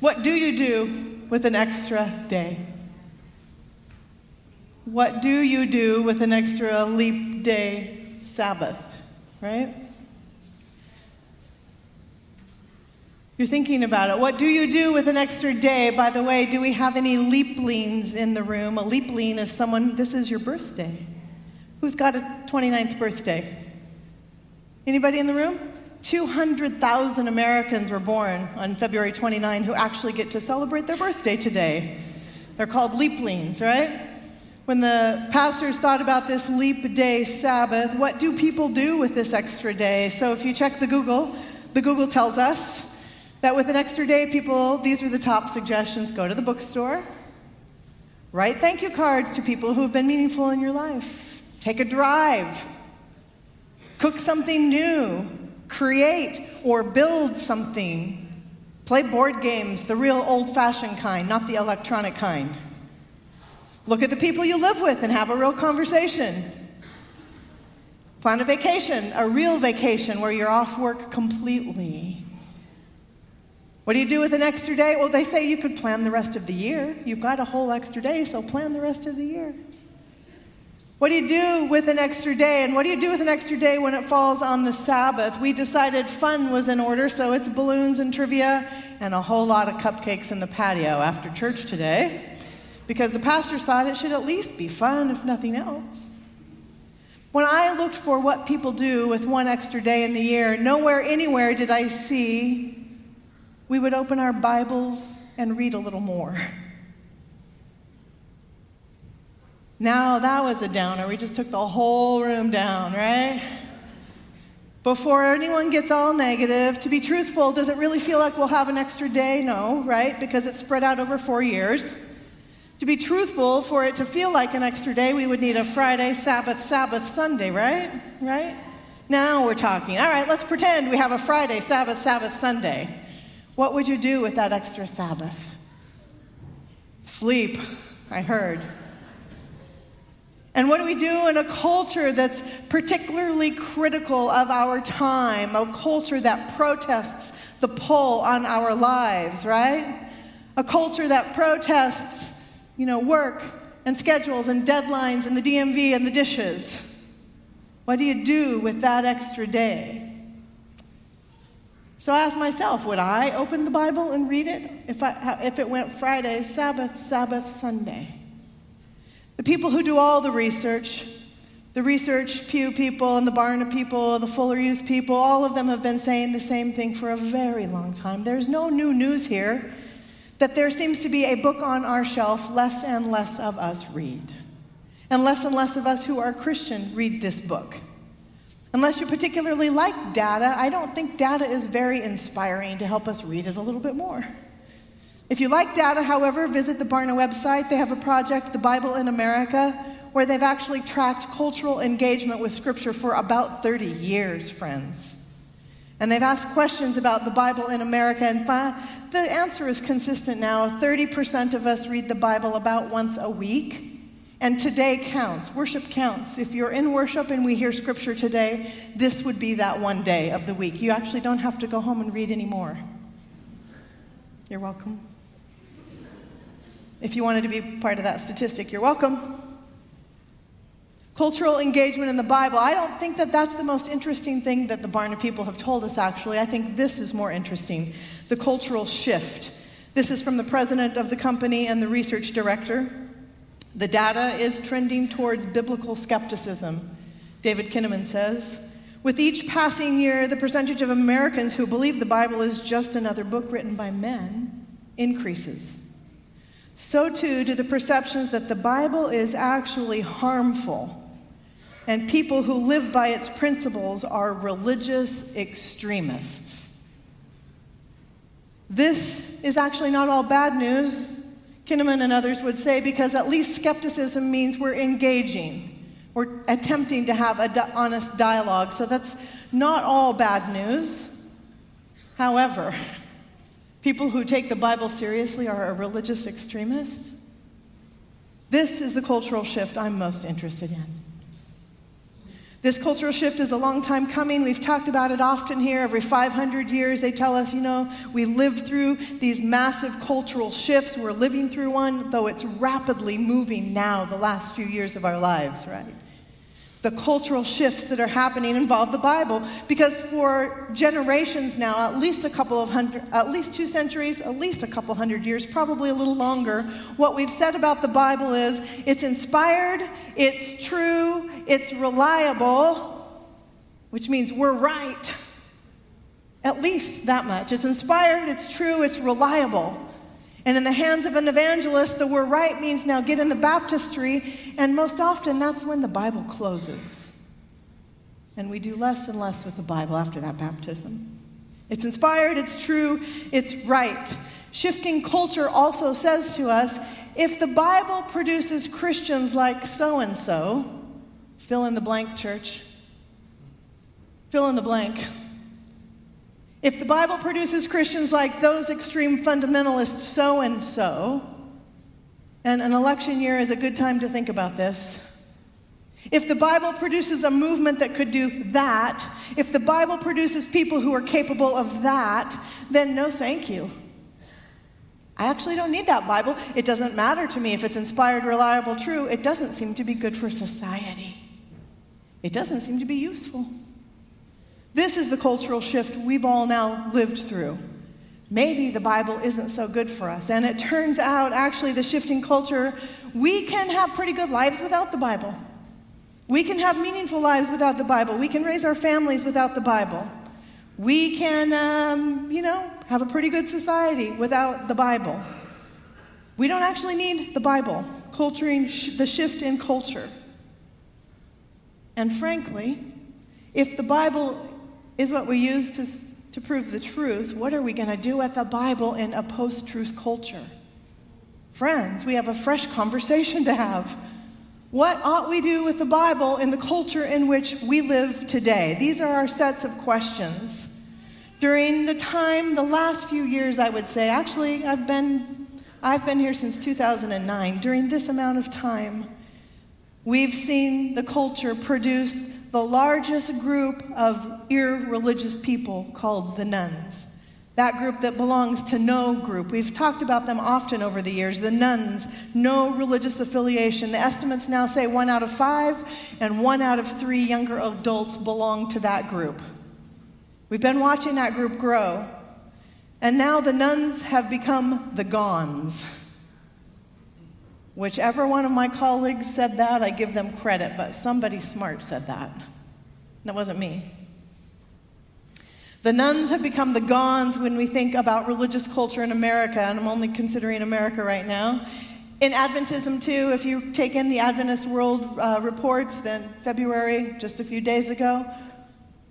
What do you do with an extra day? What do you do with an extra leap day Sabbath, right? You're thinking about it. What do you do with an extra day? By the way, do we have any leaplings in the room? A leapling is someone, this is your birthday. Who's got a 29th birthday? Anybody in the room? 200,000 Americans were born on February 29 who actually get to celebrate their birthday today. They're called leaplings, right? When the pastors thought about this leap day Sabbath, what do people do with this extra day? So if you check the Google, the Google tells us that with an extra day, people, these are the top suggestions go to the bookstore, write thank you cards to people who have been meaningful in your life, take a drive, cook something new, create or build something, play board games, the real old fashioned kind, not the electronic kind. Look at the people you live with and have a real conversation. Plan a vacation, a real vacation where you're off work completely. What do you do with an extra day? Well, they say you could plan the rest of the year. You've got a whole extra day, so plan the rest of the year. What do you do with an extra day? And what do you do with an extra day when it falls on the Sabbath? We decided fun was in order, so it's balloons and trivia and a whole lot of cupcakes in the patio after church today because the pastor thought it should at least be fun, if nothing else. When I looked for what people do with one extra day in the year, nowhere, anywhere did I see we would open our Bibles and read a little more. Now, that was a downer. We just took the whole room down, right? Before anyone gets all negative, to be truthful, does it really feel like we'll have an extra day? No, right? Because it's spread out over four years. To be truthful, for it to feel like an extra day, we would need a Friday, Sabbath, Sabbath, Sunday, right? Right? Now we're talking. All right, let's pretend we have a Friday, Sabbath, Sabbath, Sunday. What would you do with that extra Sabbath? Sleep, I heard. And what do we do in a culture that's particularly critical of our time, a culture that protests the pull on our lives, right? A culture that protests, you know, work and schedules and deadlines and the DMV and the dishes. What do you do with that extra day? So I asked myself, would I open the Bible and read it if, I, if it went Friday, Sabbath, Sabbath, Sunday? The people who do all the research, the research Pew people and the Barna people, the Fuller Youth people, all of them have been saying the same thing for a very long time. There's no new news here that there seems to be a book on our shelf, less and less of us read. And less and less of us who are Christian read this book. Unless you particularly like data, I don't think data is very inspiring to help us read it a little bit more. If you like data, however, visit the Barna website. They have a project, The Bible in America, where they've actually tracked cultural engagement with Scripture for about 30 years, friends. And they've asked questions about the Bible in America, and the answer is consistent now. 30% of us read the Bible about once a week. And today counts. Worship counts. If you're in worship and we hear scripture today, this would be that one day of the week. You actually don't have to go home and read anymore. You're welcome. If you wanted to be part of that statistic, you're welcome. Cultural engagement in the Bible. I don't think that that's the most interesting thing that the Barna people have told us, actually. I think this is more interesting the cultural shift. This is from the president of the company and the research director. The data is trending towards biblical skepticism, David Kinnaman says. With each passing year, the percentage of Americans who believe the Bible is just another book written by men increases. So too do the perceptions that the Bible is actually harmful and people who live by its principles are religious extremists. This is actually not all bad news. Kinnaman and others would say, because at least skepticism means we're engaging, we're attempting to have an di- honest dialogue. So that's not all bad news. However, people who take the Bible seriously are religious extremists. This is the cultural shift I'm most interested in. This cultural shift is a long time coming. We've talked about it often here. Every 500 years, they tell us, you know, we live through these massive cultural shifts. We're living through one, though it's rapidly moving now, the last few years of our lives, right? The cultural shifts that are happening involve the Bible because for generations now, at least a couple of hundred, at least two centuries, at least a couple hundred years, probably a little longer, what we've said about the Bible is it's inspired, it's true, it's reliable, which means we're right. At least that much. It's inspired, it's true, it's reliable. And in the hands of an evangelist, the we're right means now get in the baptistry, and most often that's when the Bible closes. And we do less and less with the Bible after that baptism. It's inspired, it's true, it's right. Shifting culture also says to us if the Bible produces Christians like so and so, fill in the blank, church, fill in the blank. If the Bible produces Christians like those extreme fundamentalists so and so, and an election year is a good time to think about this. If the Bible produces a movement that could do that, if the Bible produces people who are capable of that, then no thank you. I actually don't need that Bible. It doesn't matter to me if it's inspired, reliable, true. It doesn't seem to be good for society. It doesn't seem to be useful. This is the cultural shift we've all now lived through. Maybe the Bible isn't so good for us. And it turns out, actually, the shifting culture, we can have pretty good lives without the Bible. We can have meaningful lives without the Bible. We can raise our families without the Bible. We can, um, you know, have a pretty good society without the Bible. We don't actually need the Bible, culturing the shift in culture. And frankly, if the Bible is what we use to, to prove the truth, what are we going to do with the Bible in a post truth culture? Friends, we have a fresh conversation to have. What ought we do with the Bible in the culture in which we live today? These are our sets of questions. During the time, the last few years, I would say, actually, I've been, I've been here since 2009. During this amount of time, we've seen the culture produce the largest group of irreligious people called the nones. That group that belongs to no group. We've talked about them often over the years. The nones, no religious affiliation. The estimates now say one out of five and one out of three younger adults belong to that group. We've been watching that group grow. And now the nones have become the gones. Whichever one of my colleagues said that, I give them credit, but somebody smart said that. That wasn't me. The nones have become the gones when we think about religious culture in America, and I'm only considering America right now. In Adventism, too, if you take in the Adventist World uh, reports, then February, just a few days ago,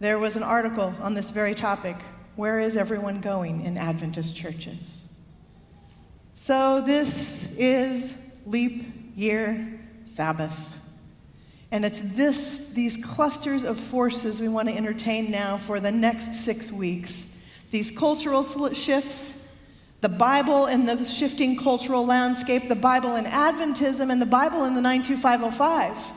there was an article on this very topic Where is everyone going in Adventist churches? So, this is leap year Sabbath. And it's this, these clusters of forces we want to entertain now for the next six weeks. These cultural shifts, the Bible in the shifting cultural landscape, the Bible in Adventism, and the Bible in the 92505.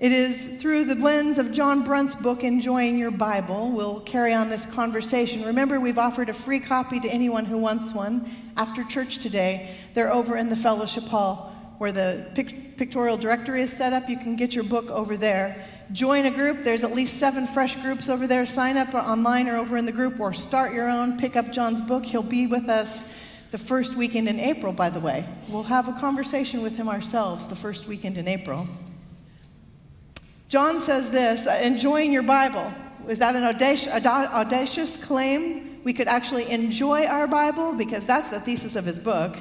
It is through the lens of John Brunt's book, Enjoying Your Bible, we'll carry on this conversation. Remember, we've offered a free copy to anyone who wants one after church today. They're over in the fellowship hall where the pic- pictorial directory is set up. You can get your book over there. Join a group. There's at least seven fresh groups over there. Sign up online or over in the group, or start your own. Pick up John's book. He'll be with us the first weekend in April, by the way. We'll have a conversation with him ourselves the first weekend in April. John says this uh, enjoying your Bible. Is that an audacious, audacious claim? We could actually enjoy our Bible because that's the thesis of his book.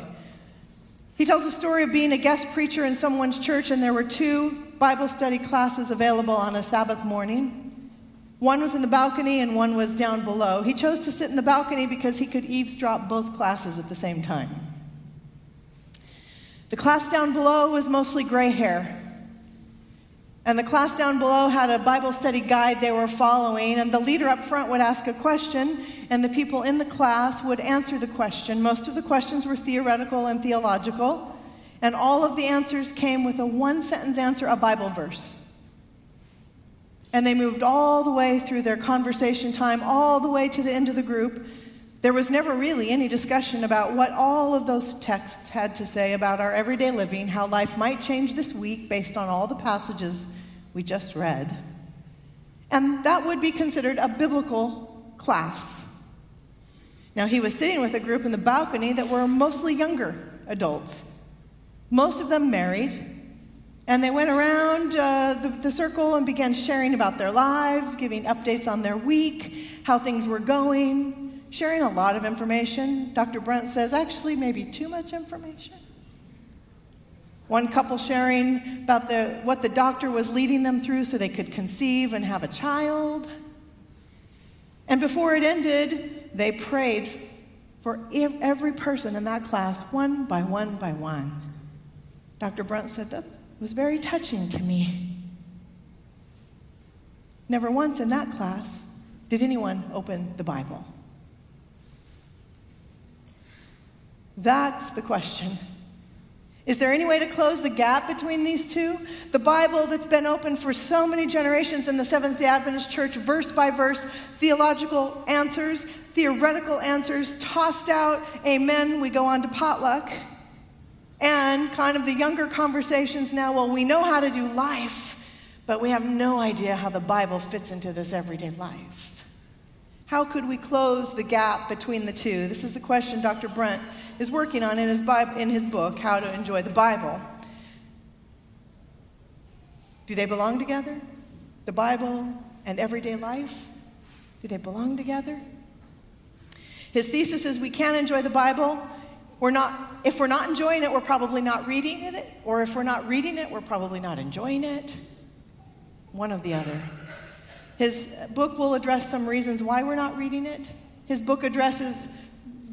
He tells a story of being a guest preacher in someone's church, and there were two Bible study classes available on a Sabbath morning. One was in the balcony and one was down below. He chose to sit in the balcony because he could eavesdrop both classes at the same time. The class down below was mostly gray hair. And the class down below had a Bible study guide they were following, and the leader up front would ask a question, and the people in the class would answer the question. Most of the questions were theoretical and theological, and all of the answers came with a one sentence answer, a Bible verse. and they moved all the way through their conversation time, all the way to the end of the group, there was never really any discussion about what all of those texts had to say about our everyday living, how life might change this week based on all the passages we just read. And that would be considered a biblical class. Now, he was sitting with a group in the balcony that were mostly younger adults, most of them married. And they went around uh, the, the circle and began sharing about their lives, giving updates on their week, how things were going, sharing a lot of information. Dr. Brunt says, actually, maybe too much information. One couple sharing about the, what the doctor was leading them through so they could conceive and have a child. And before it ended, they prayed for every person in that class, one by one by one. Dr. Brunt said that was very touching to me. Never once in that class did anyone open the Bible. That's the question. Is there any way to close the gap between these two? The Bible that's been open for so many generations in the Seventh day Adventist Church, verse by verse, theological answers, theoretical answers tossed out, amen, we go on to potluck. And kind of the younger conversations now, well, we know how to do life, but we have no idea how the Bible fits into this everyday life. How could we close the gap between the two? This is the question Dr. Brunt is working on in his, Bible, in his book, How to Enjoy the Bible. Do they belong together? The Bible and everyday life? Do they belong together? His thesis is we can't enjoy the Bible. We're not, if we're not enjoying it, we're probably not reading it. Or if we're not reading it, we're probably not enjoying it. One of the other. His book will address some reasons why we're not reading it. His book addresses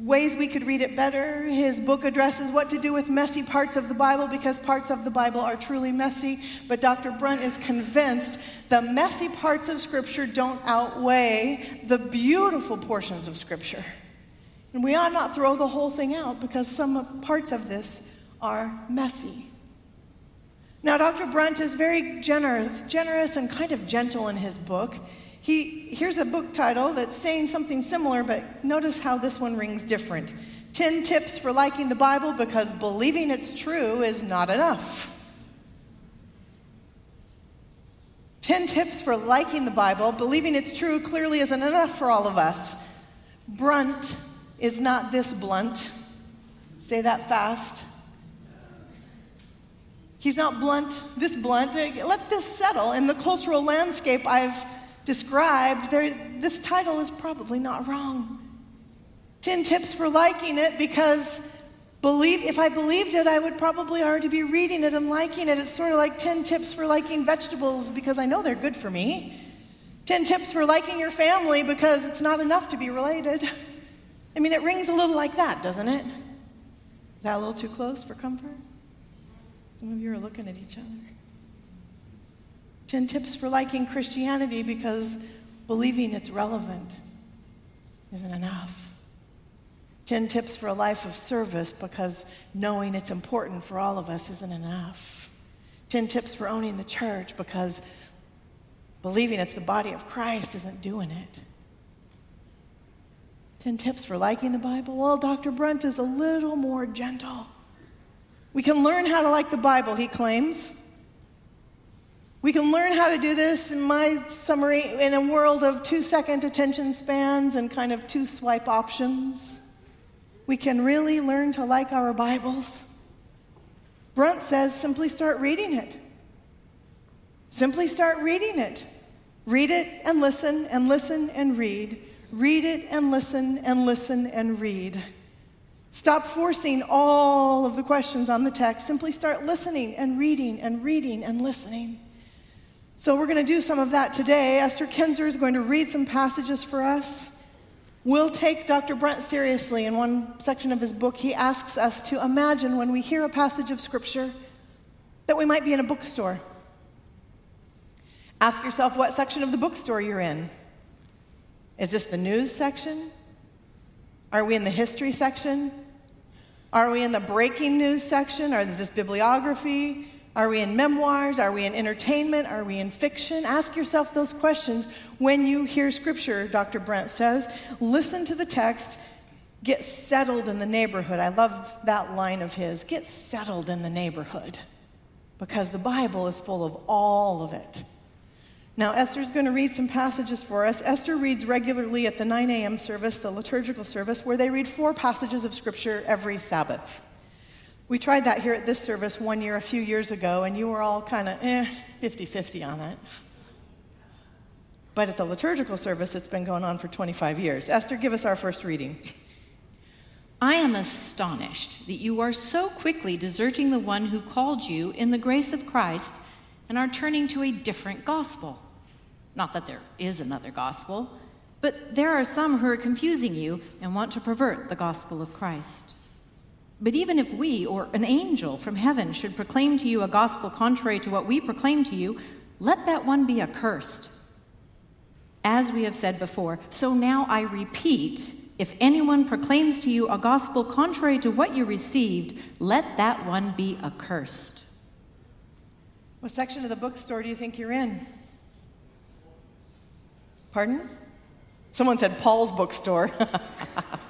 ways we could read it better. His book addresses what to do with messy parts of the Bible because parts of the Bible are truly messy. But Dr. Brunt is convinced the messy parts of Scripture don't outweigh the beautiful portions of Scripture. And we ought not throw the whole thing out because some parts of this are messy. Now, Dr. Brunt is very generous, generous and kind of gentle in his book. He, here's a book title that's saying something similar, but notice how this one rings different 10 Tips for Liking the Bible because believing it's true is not enough. 10 tips for liking the Bible, believing it's true clearly isn't enough for all of us. Brunt is not this blunt. Say that fast. He's not blunt, this blunt. Let this settle. In the cultural landscape I've described, this title is probably not wrong. 10 tips for liking it because believe if I believed it, I would probably already be reading it and liking it. It's sort of like 10 tips for liking vegetables because I know they're good for me. 10 tips for liking your family because it's not enough to be related. I mean, it rings a little like that, doesn't it? Is that a little too close for comfort? Some of you are looking at each other. 10 tips for liking Christianity because believing it's relevant isn't enough. 10 tips for a life of service because knowing it's important for all of us isn't enough. 10 tips for owning the church because believing it's the body of Christ isn't doing it. 10 tips for liking the Bible? Well, Dr. Brunt is a little more gentle. We can learn how to like the Bible, he claims. We can learn how to do this, in my summary, in a world of two second attention spans and kind of two swipe options. We can really learn to like our Bibles. Brunt says simply start reading it. Simply start reading it. Read it and listen and listen and read. Read it and listen and listen and read. Stop forcing all of the questions on the text. Simply start listening and reading and reading and listening. So we're going to do some of that today. Esther Kinzer is going to read some passages for us. We'll take Dr. Brunt seriously. In one section of his book, he asks us to imagine when we hear a passage of Scripture that we might be in a bookstore. Ask yourself what section of the bookstore you're in. Is this the news section? Are we in the history section? Are we in the breaking news section? Or is this bibliography? Are we in memoirs? Are we in entertainment? Are we in fiction? Ask yourself those questions when you hear scripture, Dr. Brunt says. Listen to the text. Get settled in the neighborhood. I love that line of his. Get settled in the neighborhood because the Bible is full of all of it. Now, Esther's going to read some passages for us. Esther reads regularly at the 9 a.m. service, the liturgical service, where they read four passages of Scripture every Sabbath. We tried that here at this service one year, a few years ago, and you were all kind of eh, 50 50 on it. But at the liturgical service, it's been going on for 25 years. Esther, give us our first reading. I am astonished that you are so quickly deserting the one who called you in the grace of Christ and are turning to a different gospel. Not that there is another gospel, but there are some who are confusing you and want to pervert the gospel of Christ. But even if we or an angel from heaven should proclaim to you a gospel contrary to what we proclaim to you, let that one be accursed. As we have said before, so now I repeat if anyone proclaims to you a gospel contrary to what you received, let that one be accursed. What section of the bookstore do you think you're in? Pardon? Someone said Paul's bookstore.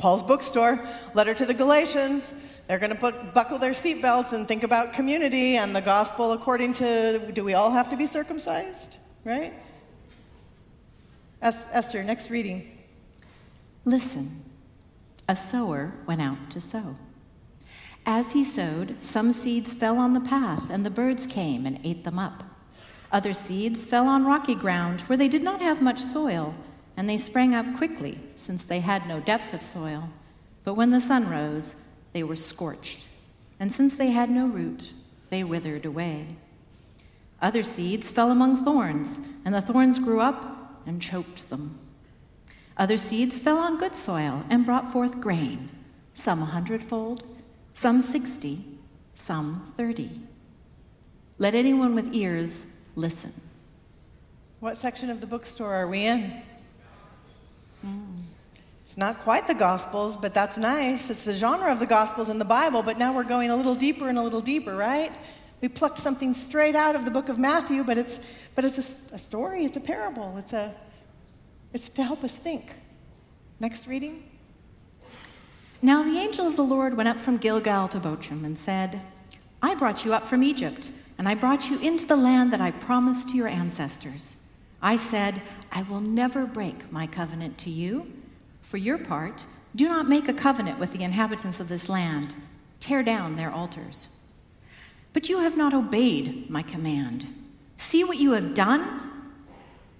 Paul's bookstore, letter to the Galatians. They're going to buckle their seatbelts and think about community and the gospel according to do we all have to be circumcised? Right? Es- Esther, next reading. Listen. A sower went out to sow. As he sowed, some seeds fell on the path, and the birds came and ate them up. Other seeds fell on rocky ground where they did not have much soil and they sprang up quickly, since they had no depth of soil. But when the sun rose, they were scorched, and since they had no root, they withered away. Other seeds fell among thorns, and the thorns grew up and choked them. Other seeds fell on good soil and brought forth grain, some a hundredfold, some sixty, some thirty. Let anyone with ears listen. What section of the bookstore are we in? Mm. It's not quite the Gospels, but that's nice. It's the genre of the Gospels in the Bible, but now we're going a little deeper and a little deeper, right? We plucked something straight out of the book of Matthew, but it's, but it's a, a story, it's a parable, it's, a, it's to help us think. Next reading. Now the angel of the Lord went up from Gilgal to Bochim and said, I brought you up from Egypt, and I brought you into the land that I promised to your ancestors. I said, I will never break my covenant to you. For your part, do not make a covenant with the inhabitants of this land, tear down their altars. But you have not obeyed my command. See what you have done?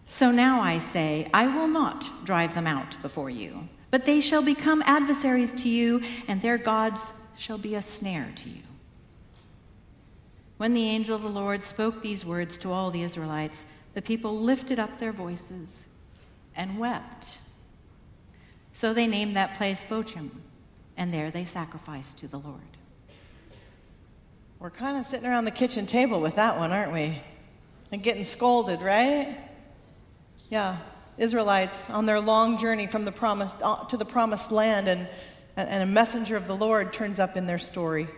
So now I say, I will not drive them out before you, but they shall become adversaries to you, and their gods shall be a snare to you. When the angel of the Lord spoke these words to all the Israelites, the people lifted up their voices and wept. So they named that place Bochim, and there they sacrificed to the Lord. We're kind of sitting around the kitchen table with that one, aren't we? And getting scolded, right? Yeah, Israelites on their long journey from the promised uh, to the promised land, and, and a messenger of the Lord turns up in their story.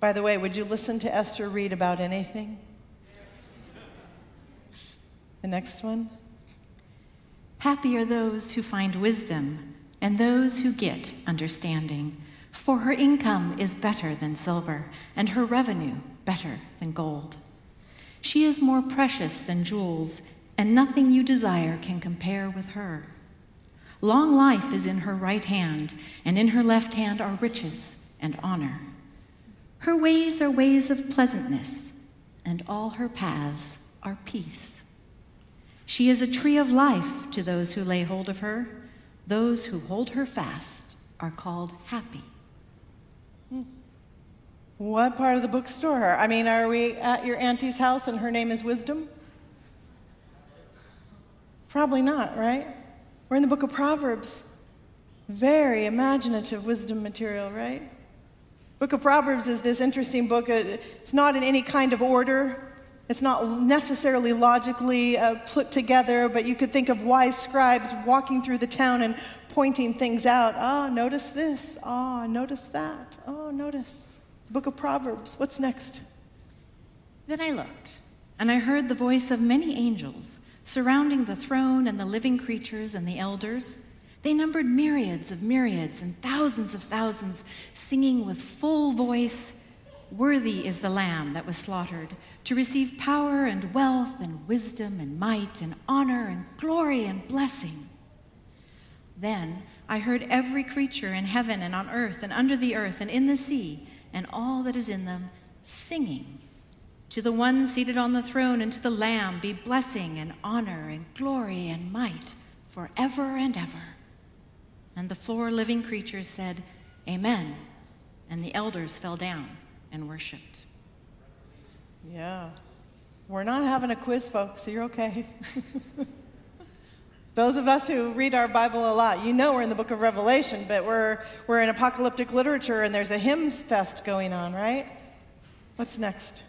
By the way, would you listen to Esther read about anything? The next one. Happy are those who find wisdom and those who get understanding, for her income is better than silver, and her revenue better than gold. She is more precious than jewels, and nothing you desire can compare with her. Long life is in her right hand, and in her left hand are riches and honor. Her ways are ways of pleasantness, and all her paths are peace. She is a tree of life to those who lay hold of her. Those who hold her fast are called happy. What part of the bookstore? I mean, are we at your auntie's house and her name is Wisdom? Probably not, right? We're in the book of Proverbs. Very imaginative wisdom material, right? Book of Proverbs is this interesting book. It's not in any kind of order. It's not necessarily logically uh, put together, but you could think of wise scribes walking through the town and pointing things out. Ah, oh, notice this. Ah, oh, notice that. Oh, notice. The book of Proverbs. What's next? Then I looked, and I heard the voice of many angels surrounding the throne and the living creatures and the elders. They numbered myriads of myriads and thousands of thousands, singing with full voice Worthy is the Lamb that was slaughtered to receive power and wealth and wisdom and might and honor and glory and blessing. Then I heard every creature in heaven and on earth and under the earth and in the sea and all that is in them singing. To the one seated on the throne and to the Lamb be blessing and honor and glory and might forever and ever. And the four living creatures said, Amen. And the elders fell down and worshiped. Yeah. We're not having a quiz, folks, so you're okay. Those of us who read our Bible a lot, you know we're in the book of Revelation, but we're, we're in apocalyptic literature and there's a hymns fest going on, right? What's next?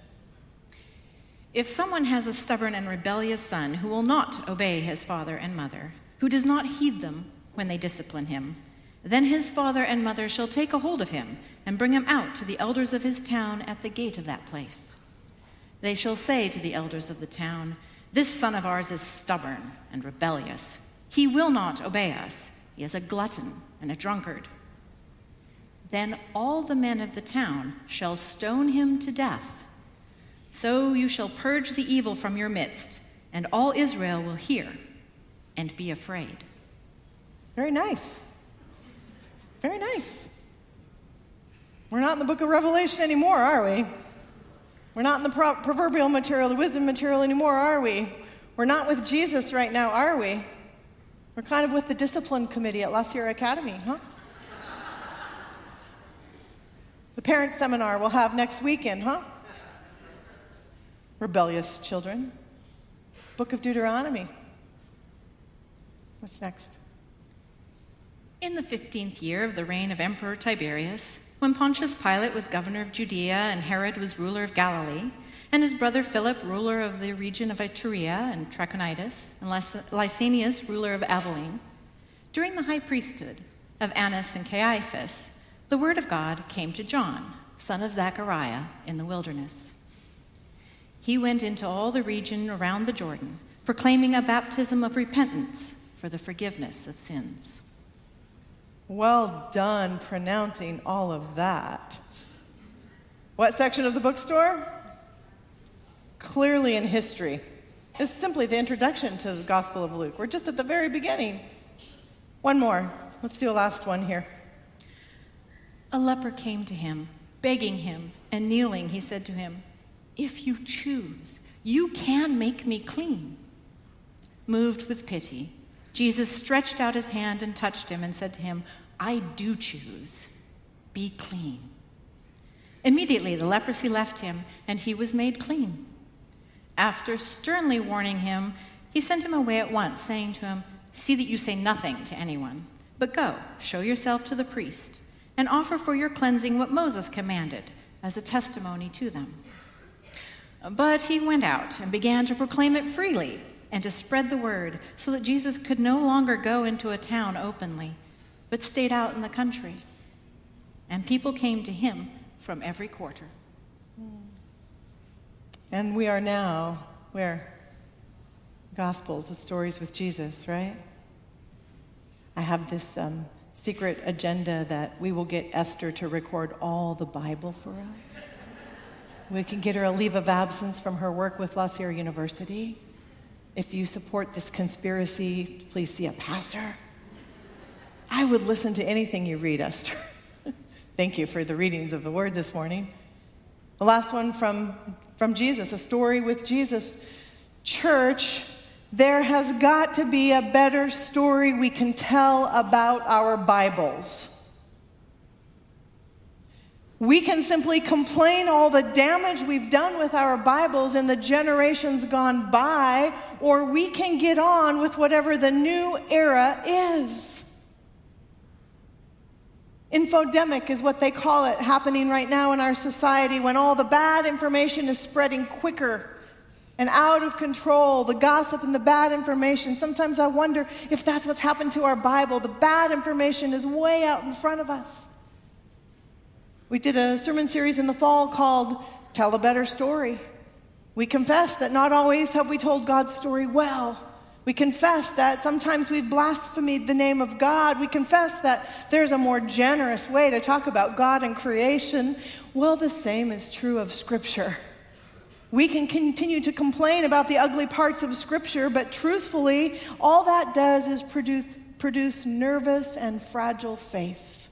If someone has a stubborn and rebellious son who will not obey his father and mother, who does not heed them when they discipline him, then his father and mother shall take a hold of him and bring him out to the elders of his town at the gate of that place. They shall say to the elders of the town, This son of ours is stubborn and rebellious. He will not obey us. He is a glutton and a drunkard. Then all the men of the town shall stone him to death. So you shall purge the evil from your midst, and all Israel will hear and be afraid. Very nice. Very nice. We're not in the book of Revelation anymore, are we? We're not in the pro- proverbial material, the wisdom material anymore, are we? We're not with Jesus right now, are we? We're kind of with the discipline committee at La Sierra Academy, huh? the parent seminar we'll have next weekend, huh? Rebellious children. Book of Deuteronomy. What's next? In the fifteenth year of the reign of Emperor Tiberius, when Pontius Pilate was governor of Judea and Herod was ruler of Galilee, and his brother Philip, ruler of the region of Iturea and Trachonitis, and Lysanias, ruler of Abilene, during the high priesthood of Annas and Caiaphas, the word of God came to John, son of Zechariah, in the wilderness. He went into all the region around the Jordan, proclaiming a baptism of repentance for the forgiveness of sins. Well done pronouncing all of that. What section of the bookstore? Clearly in history. It's simply the introduction to the Gospel of Luke. We're just at the very beginning. One more. Let's do a last one here. A leper came to him, begging him, and kneeling, he said to him, If you choose, you can make me clean. Moved with pity, Jesus stretched out his hand and touched him and said to him, I do choose. Be clean. Immediately the leprosy left him, and he was made clean. After sternly warning him, he sent him away at once, saying to him, See that you say nothing to anyone, but go, show yourself to the priest, and offer for your cleansing what Moses commanded as a testimony to them. But he went out and began to proclaim it freely and to spread the word, so that Jesus could no longer go into a town openly but stayed out in the country. And people came to him from every quarter. And we are now where? Gospels, the stories with Jesus, right? I have this um, secret agenda that we will get Esther to record all the Bible for us. We can get her a leave of absence from her work with La Sierra University. If you support this conspiracy, please see a pastor. I would listen to anything you read, Esther. Thank you for the readings of the word this morning. The last one from, from Jesus, a story with Jesus. Church, there has got to be a better story we can tell about our Bibles. We can simply complain all the damage we've done with our Bibles in the generations gone by, or we can get on with whatever the new era is. Infodemic is what they call it happening right now in our society when all the bad information is spreading quicker and out of control, the gossip and the bad information. Sometimes I wonder if that's what's happened to our Bible. The bad information is way out in front of us. We did a sermon series in the fall called Tell a Better Story. We confess that not always have we told God's story well. We confess that sometimes we've blasphemed the name of God. We confess that there's a more generous way to talk about God and creation. Well, the same is true of Scripture. We can continue to complain about the ugly parts of Scripture, but truthfully, all that does is produce, produce nervous and fragile faith.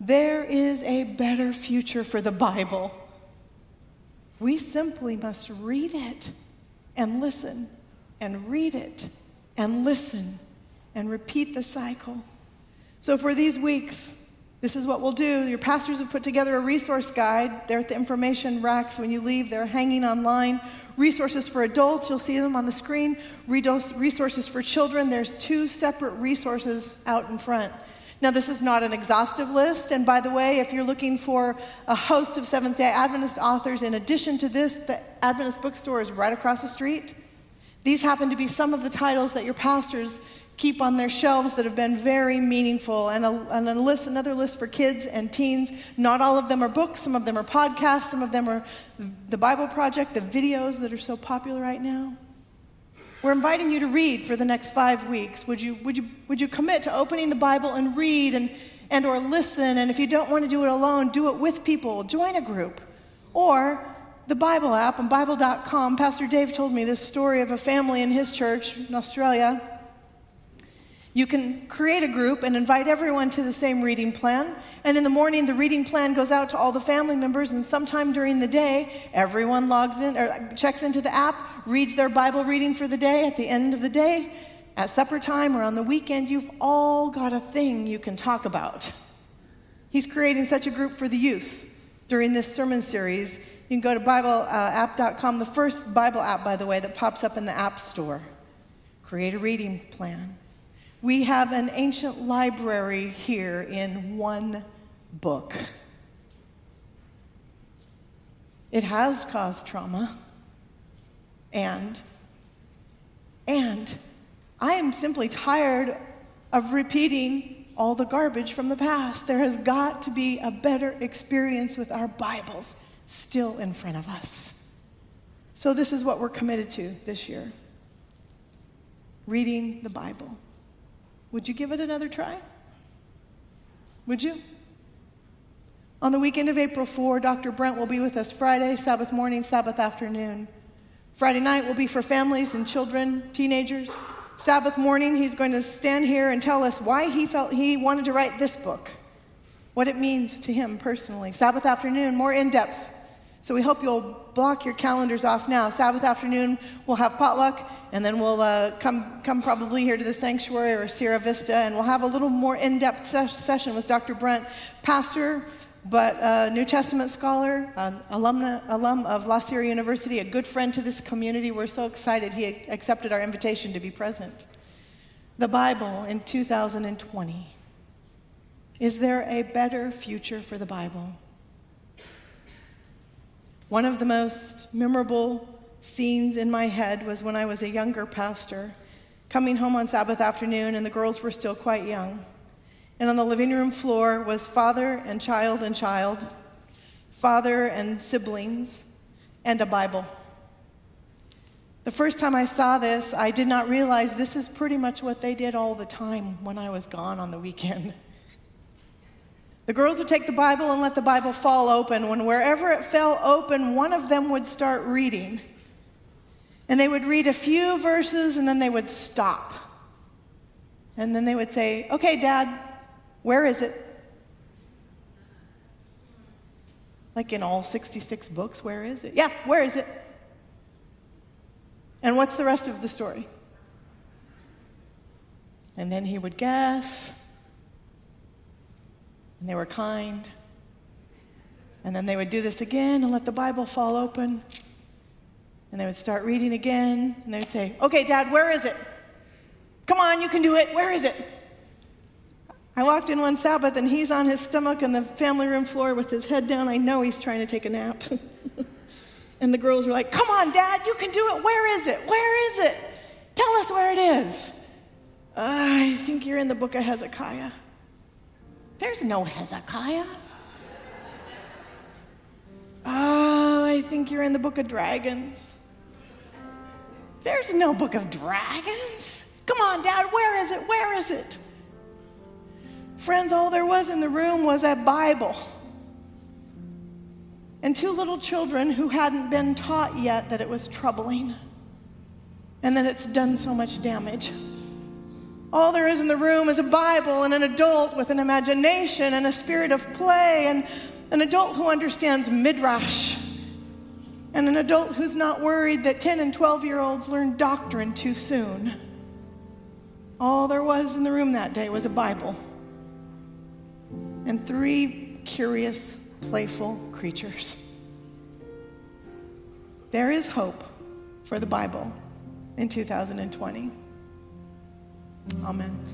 There is a better future for the Bible. We simply must read it and listen and read it and listen and repeat the cycle. So, for these weeks, this is what we'll do. Your pastors have put together a resource guide. They're at the information racks when you leave, they're hanging online. Resources for adults, you'll see them on the screen. Resources for children, there's two separate resources out in front. Now, this is not an exhaustive list, and by the way, if you're looking for a host of Seventh day Adventist authors, in addition to this, the Adventist bookstore is right across the street. These happen to be some of the titles that your pastors keep on their shelves that have been very meaningful. And, a, and a list, another list for kids and teens. Not all of them are books, some of them are podcasts, some of them are the Bible Project, the videos that are so popular right now. We're inviting you to read for the next five weeks. Would you, would you, would you commit to opening the Bible and read and, and or listen? And if you don't want to do it alone, do it with people. Join a group. Or the Bible app on Bible.com, Pastor Dave told me this story of a family in his church in Australia. You can create a group and invite everyone to the same reading plan. And in the morning, the reading plan goes out to all the family members. And sometime during the day, everyone logs in or checks into the app, reads their Bible reading for the day. At the end of the day, at supper time or on the weekend, you've all got a thing you can talk about. He's creating such a group for the youth during this sermon series you can go to BibleApp.com, uh, the first Bible app, by the way, that pops up in the App Store. Create a reading plan. We have an ancient library here in one book. It has caused trauma. And, and I am simply tired of repeating all the garbage from the past. There has got to be a better experience with our Bibles still in front of us. So, this is what we're committed to this year reading the Bible. Would you give it another try? Would you? On the weekend of April 4, Dr. Brunt will be with us Friday, Sabbath morning, Sabbath afternoon. Friday night will be for families and children, teenagers. Sabbath morning, he's going to stand here and tell us why he felt he wanted to write this book, what it means to him personally. Sabbath afternoon, more in depth so we hope you'll block your calendars off now. Sabbath afternoon, we'll have potluck, and then we'll uh, come, come probably here to the sanctuary or Sierra Vista, and we'll have a little more in depth ses- session with Dr. Brunt, pastor, but a New Testament scholar, an alumna, alum of La Sierra University, a good friend to this community. We're so excited he accepted our invitation to be present. The Bible in 2020. Is there a better future for the Bible? One of the most memorable scenes in my head was when I was a younger pastor, coming home on Sabbath afternoon, and the girls were still quite young. And on the living room floor was father and child and child, father and siblings, and a Bible. The first time I saw this, I did not realize this is pretty much what they did all the time when I was gone on the weekend. The girls would take the Bible and let the Bible fall open. When wherever it fell open, one of them would start reading. And they would read a few verses and then they would stop. And then they would say, Okay, Dad, where is it? Like in all 66 books, where is it? Yeah, where is it? And what's the rest of the story? And then he would guess and they were kind. And then they would do this again and let the Bible fall open. And they would start reading again. And they would say, Okay, Dad, where is it? Come on, you can do it. Where is it? I walked in one Sabbath and he's on his stomach on the family room floor with his head down. I know he's trying to take a nap. and the girls were like, Come on, Dad, you can do it. Where is it? Where is it? Tell us where it is. Uh, I think you're in the book of Hezekiah. There's no Hezekiah. Oh, I think you're in the book of dragons. There's no book of dragons. Come on, Dad, where is it? Where is it? Friends, all there was in the room was a Bible and two little children who hadn't been taught yet that it was troubling and that it's done so much damage. All there is in the room is a Bible and an adult with an imagination and a spirit of play, and an adult who understands midrash, and an adult who's not worried that 10 and 12 year olds learn doctrine too soon. All there was in the room that day was a Bible and three curious, playful creatures. There is hope for the Bible in 2020. Amen.